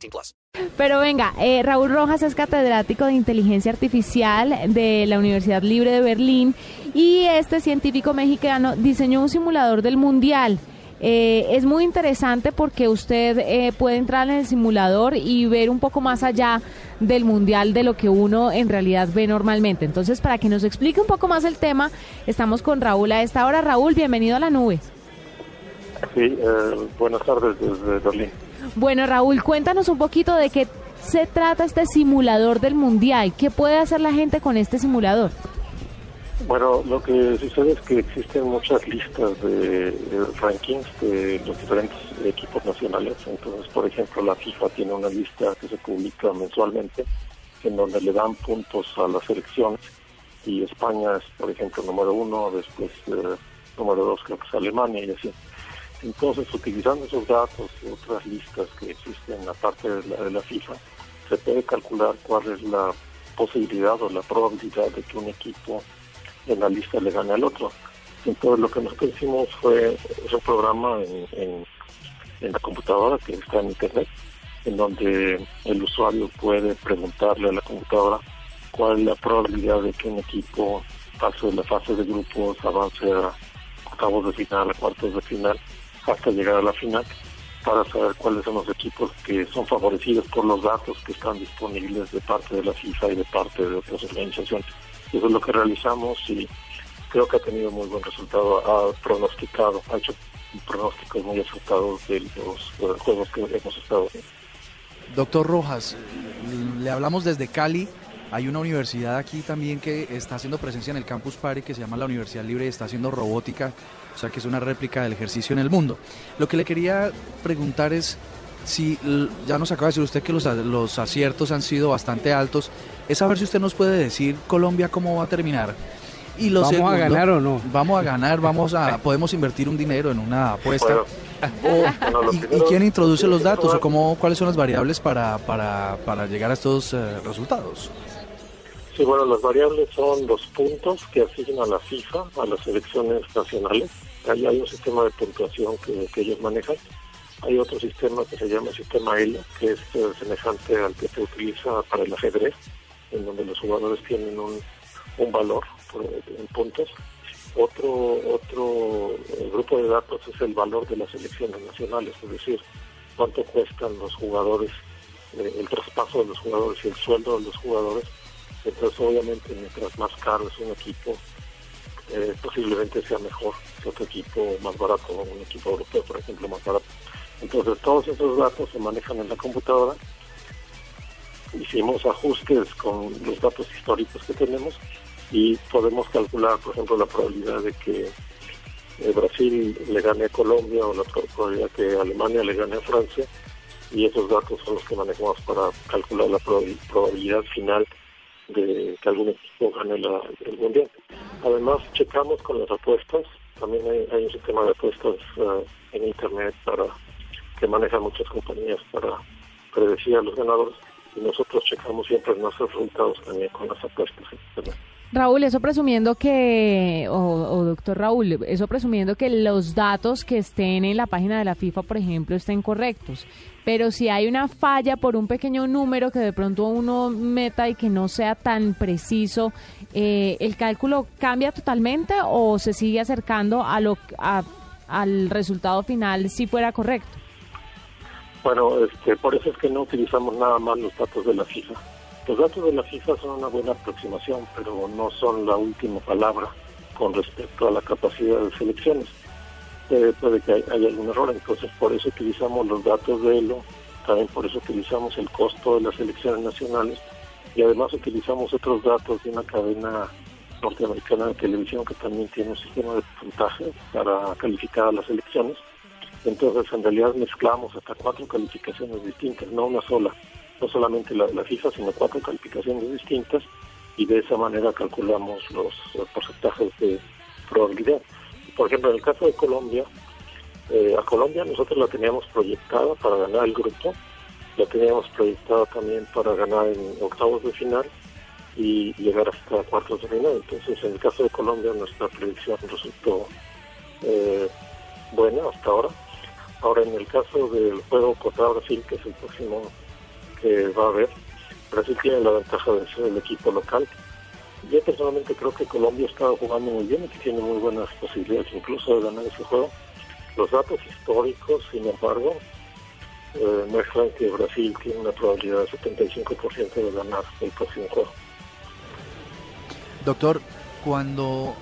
18 plus. Pero venga, eh, Raúl Rojas es catedrático de inteligencia artificial de la Universidad Libre de Berlín y este científico mexicano diseñó un simulador del mundial. Eh, es muy interesante porque usted eh, puede entrar en el simulador y ver un poco más allá del mundial de lo que uno en realidad ve normalmente. Entonces, para que nos explique un poco más el tema, estamos con Raúl a esta hora. Raúl, bienvenido a la nube. Sí, eh, buenas tardes desde Berlín. Bueno, Raúl, cuéntanos un poquito de qué se trata este simulador del mundial. ¿Qué puede hacer la gente con este simulador? Bueno, lo que sucede es que existen muchas listas de, rankings de los diferentes equipos nacionales. Entonces, por ejemplo, la FIFA tiene una lista que se publica mensualmente en donde le dan puntos a las selecciones y España es, por ejemplo, número uno, después eh, número dos creo que es Alemania y así. Entonces, utilizando esos datos y otras listas que existen aparte de la, de la FIFA, se puede calcular cuál es la posibilidad o la probabilidad de que un equipo en la lista le gane al otro. Entonces lo que nosotros hicimos fue es un programa en, en, en la computadora que está en internet, en donde el usuario puede preguntarle a la computadora cuál es la probabilidad de que un equipo pase de la fase de grupos, avance a octavos de final, a cuartos de final, hasta llegar a la final, para saber cuáles son los equipos que son favorecidos por los datos que están disponibles de parte de la FIFA y de parte de otras organizaciones. Eso es lo que realizamos y creo que ha tenido muy buen resultado. Ha pronosticado, ha hecho pronósticos muy acertados de los, juegos que hemos estado. Doctor Rojas, le hablamos desde Cali. Hay una universidad aquí también que está haciendo presencia en el Campus Party que se llama la Universidad Libre y está haciendo robótica, o sea que es una réplica del ejercicio en el mundo. Lo que le quería preguntar es si ya nos acaba de decir usted que los, los aciertos han sido bastante altos, es saber si usted nos puede decir Colombia cómo va a terminar. Y lo ¿Vamos segundo, a ganar o no? Vamos a ganar, vamos a, podemos invertir un dinero en una apuesta. Bueno, bueno, lo ¿Y, quién introduce lo los datos o cómo, cuáles son las variables para, para, para llegar a estos eh, resultados? Sí, bueno, las variables son los puntos que asignan la FIFA a las selecciones nacionales. Ahí hay un sistema de puntuación que, ellos manejan. Hay otro sistema que se llama sistema ELO, que es eh, semejante al que se utiliza para el ajedrez, en donde los jugadores tienen un, un valor en puntos. Otro, otro eh, grupo de datos es el valor de las selecciones nacionales, es decir, cuánto cuestan los jugadores, eh, el traspaso de los jugadores y el sueldo de los jugadores. Entonces, obviamente, mientras más caro es un equipo, eh, posiblemente sea mejor que otro equipo más barato, un equipo europeo, por ejemplo, más barato. Entonces, todos esos datos se manejan en la computadora. Hicimos ajustes con los datos históricos que tenemos y podemos calcular, por ejemplo, la probabilidad de que eh, Brasil le gane a Colombia o la pro- probabilidad que Alemania le gane a Francia y esos datos son los que manejamos para calcular la probabil- probabilidad final de que algún equipo gane la- el mundial. Además, checamos con las apuestas. También hay, hay un sistema de apuestas eh, en internet para que manejan muchas compañías para predecir a los ganadores y nosotros checamos siempre nuestros resultados también con las apuestas en internet. Raúl, eso presumiendo que, o, o doctor Raúl, eso presumiendo que los datos que estén en la página de la FIFA, por ejemplo, estén correctos. Pero si hay una falla por un pequeño número que de pronto uno meta y que no sea tan preciso, eh, ¿el cálculo cambia totalmente o se sigue acercando a lo, a- al resultado final si fuera correcto? Bueno, este, por eso es que no utilizamos nada más los datos de la FIFA. Los datos de la FIFA son una buena aproximación, pero no son la última palabra con respecto a la capacidad de selecciones. Eh, puede que hay- haya algún error, entonces por eso utilizamos los datos de ELO, también por eso utilizamos el costo de las selecciones nacionales y además utilizamos otros datos de una cadena norteamericana de televisión que también tiene un sistema de puntaje para calificar a las elecciones Entonces, en realidad mezclamos hasta cuatro calificaciones distintas, no una sola, no solamente la, la FIFA, sino cuatro calificaciones distintas, y de esa manera calculamos los, porcentajes de probabilidad. Por ejemplo, en el caso de Colombia, eh, a Colombia nosotros la teníamos proyectada para ganar el grupo, la teníamos proyectada también para ganar en octavos de final y llegar hasta cuartos de final. Entonces, en el caso de Colombia, nuestra predicción resultó eh, buena hasta ahora. Ahora, en el caso del juego contra Brasil, que es el próximo que va a haber, Brasil tiene la ventaja de ser el equipo local. Yo personalmente creo que Colombia está jugando muy bien y que tiene muy buenas posibilidades incluso de ganar ese juego. Los datos históricos, sin embargo, eh, muestran que Brasil tiene una probabilidad de 75% de ganar el próximo juego. Doctor, cuando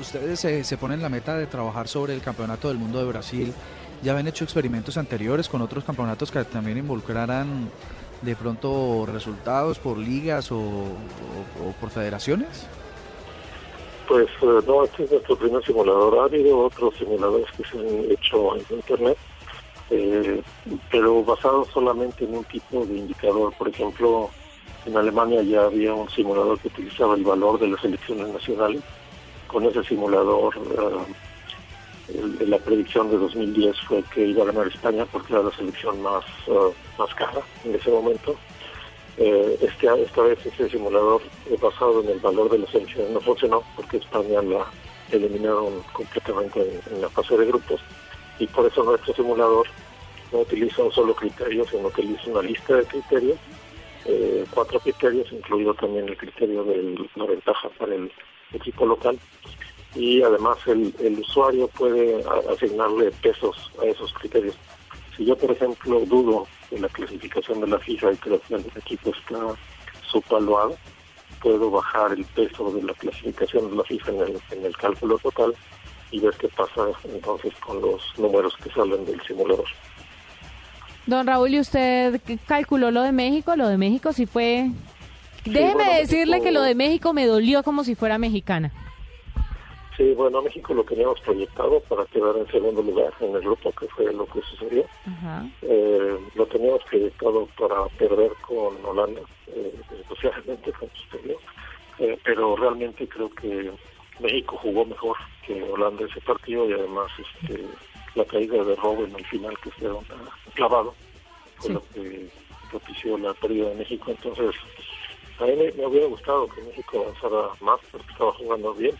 ustedes se, se, ponen la meta de trabajar sobre el Campeonato del Mundo de Brasil, ¿ya habían hecho experimentos anteriores con otros campeonatos que también involucraran de pronto resultados por ligas o, o, por federaciones? Pues uh, no, este es nuestro primer simulador. Ha habido otros simuladores que se han hecho en Internet, eh, pero basados solamente en un tipo de indicador. Por ejemplo, en Alemania ya había un simulador que utilizaba el valor de las elecciones nacionales. Con ese simulador, uh, la predicción de 2010 fue que iba a ganar España porque era la selección más, uh, más cara en ese momento. Eh, este, esta vez ese simulador basado en el valor de las elecciones no funcionó porque España la eliminaron completamente en, en, la fase de grupos y por eso nuestro simulador no utiliza un solo criterio sino que utiliza una lista de criterios eh, cuatro criterios incluido también el criterio de la ventaja para el equipo local y además el, el usuario puede asignarle pesos a esos criterios si yo por ejemplo dudo de la clasificación de la FIFA y que el equipo está subvaluado, puedo bajar el peso de la clasificación de la FIFA en el, en el cálculo total y ver qué pasa entonces con los números que salen del simulador. Don Raúl, ¿y usted calculó lo de México? Lo de México sí fue... Sí, Déjeme bueno, decirle México... que lo de México me dolió como si fuera mexicana. Sí, bueno, a México lo teníamos proyectado para quedar en segundo lugar en el grupo, que fue lo que sucedió. Uh -huh. eh, lo teníamos proyectado para perder con Holanda, eh, con sucedió. Eh, pero realmente creo que México jugó mejor que Holanda ese partido y además este, la caída de Robo en el final que fue clavado fue sí. lo que propició la pérdida de México. Entonces, a mí me, me hubiera gustado que México avanzara más porque estaba jugando bien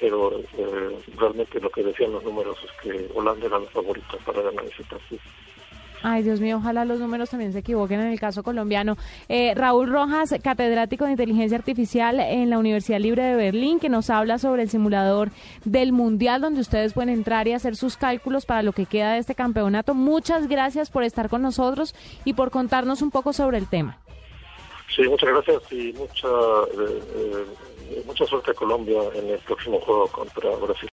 pero eh, realmente lo que decían los números es que Holanda era la favorita para ganar ese partido. Ay, Dios mío, ojalá los números también se equivoquen en el caso colombiano. Eh, Raúl Rojas, catedrático de Inteligencia Artificial en la Universidad Libre de Berlín, que nos habla sobre el simulador del Mundial, donde ustedes pueden entrar y hacer sus cálculos para lo que queda de este campeonato. Muchas gracias por estar con nosotros y por contarnos un poco sobre el tema. Sí, muchas gracias y mucha, eh, eh, mucha suerte Colombia en el próximo juego contra Brasil.